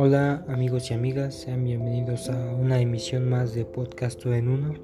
Hola amigos y amigas, sean bienvenidos a una emisión más de Podcast en Uno.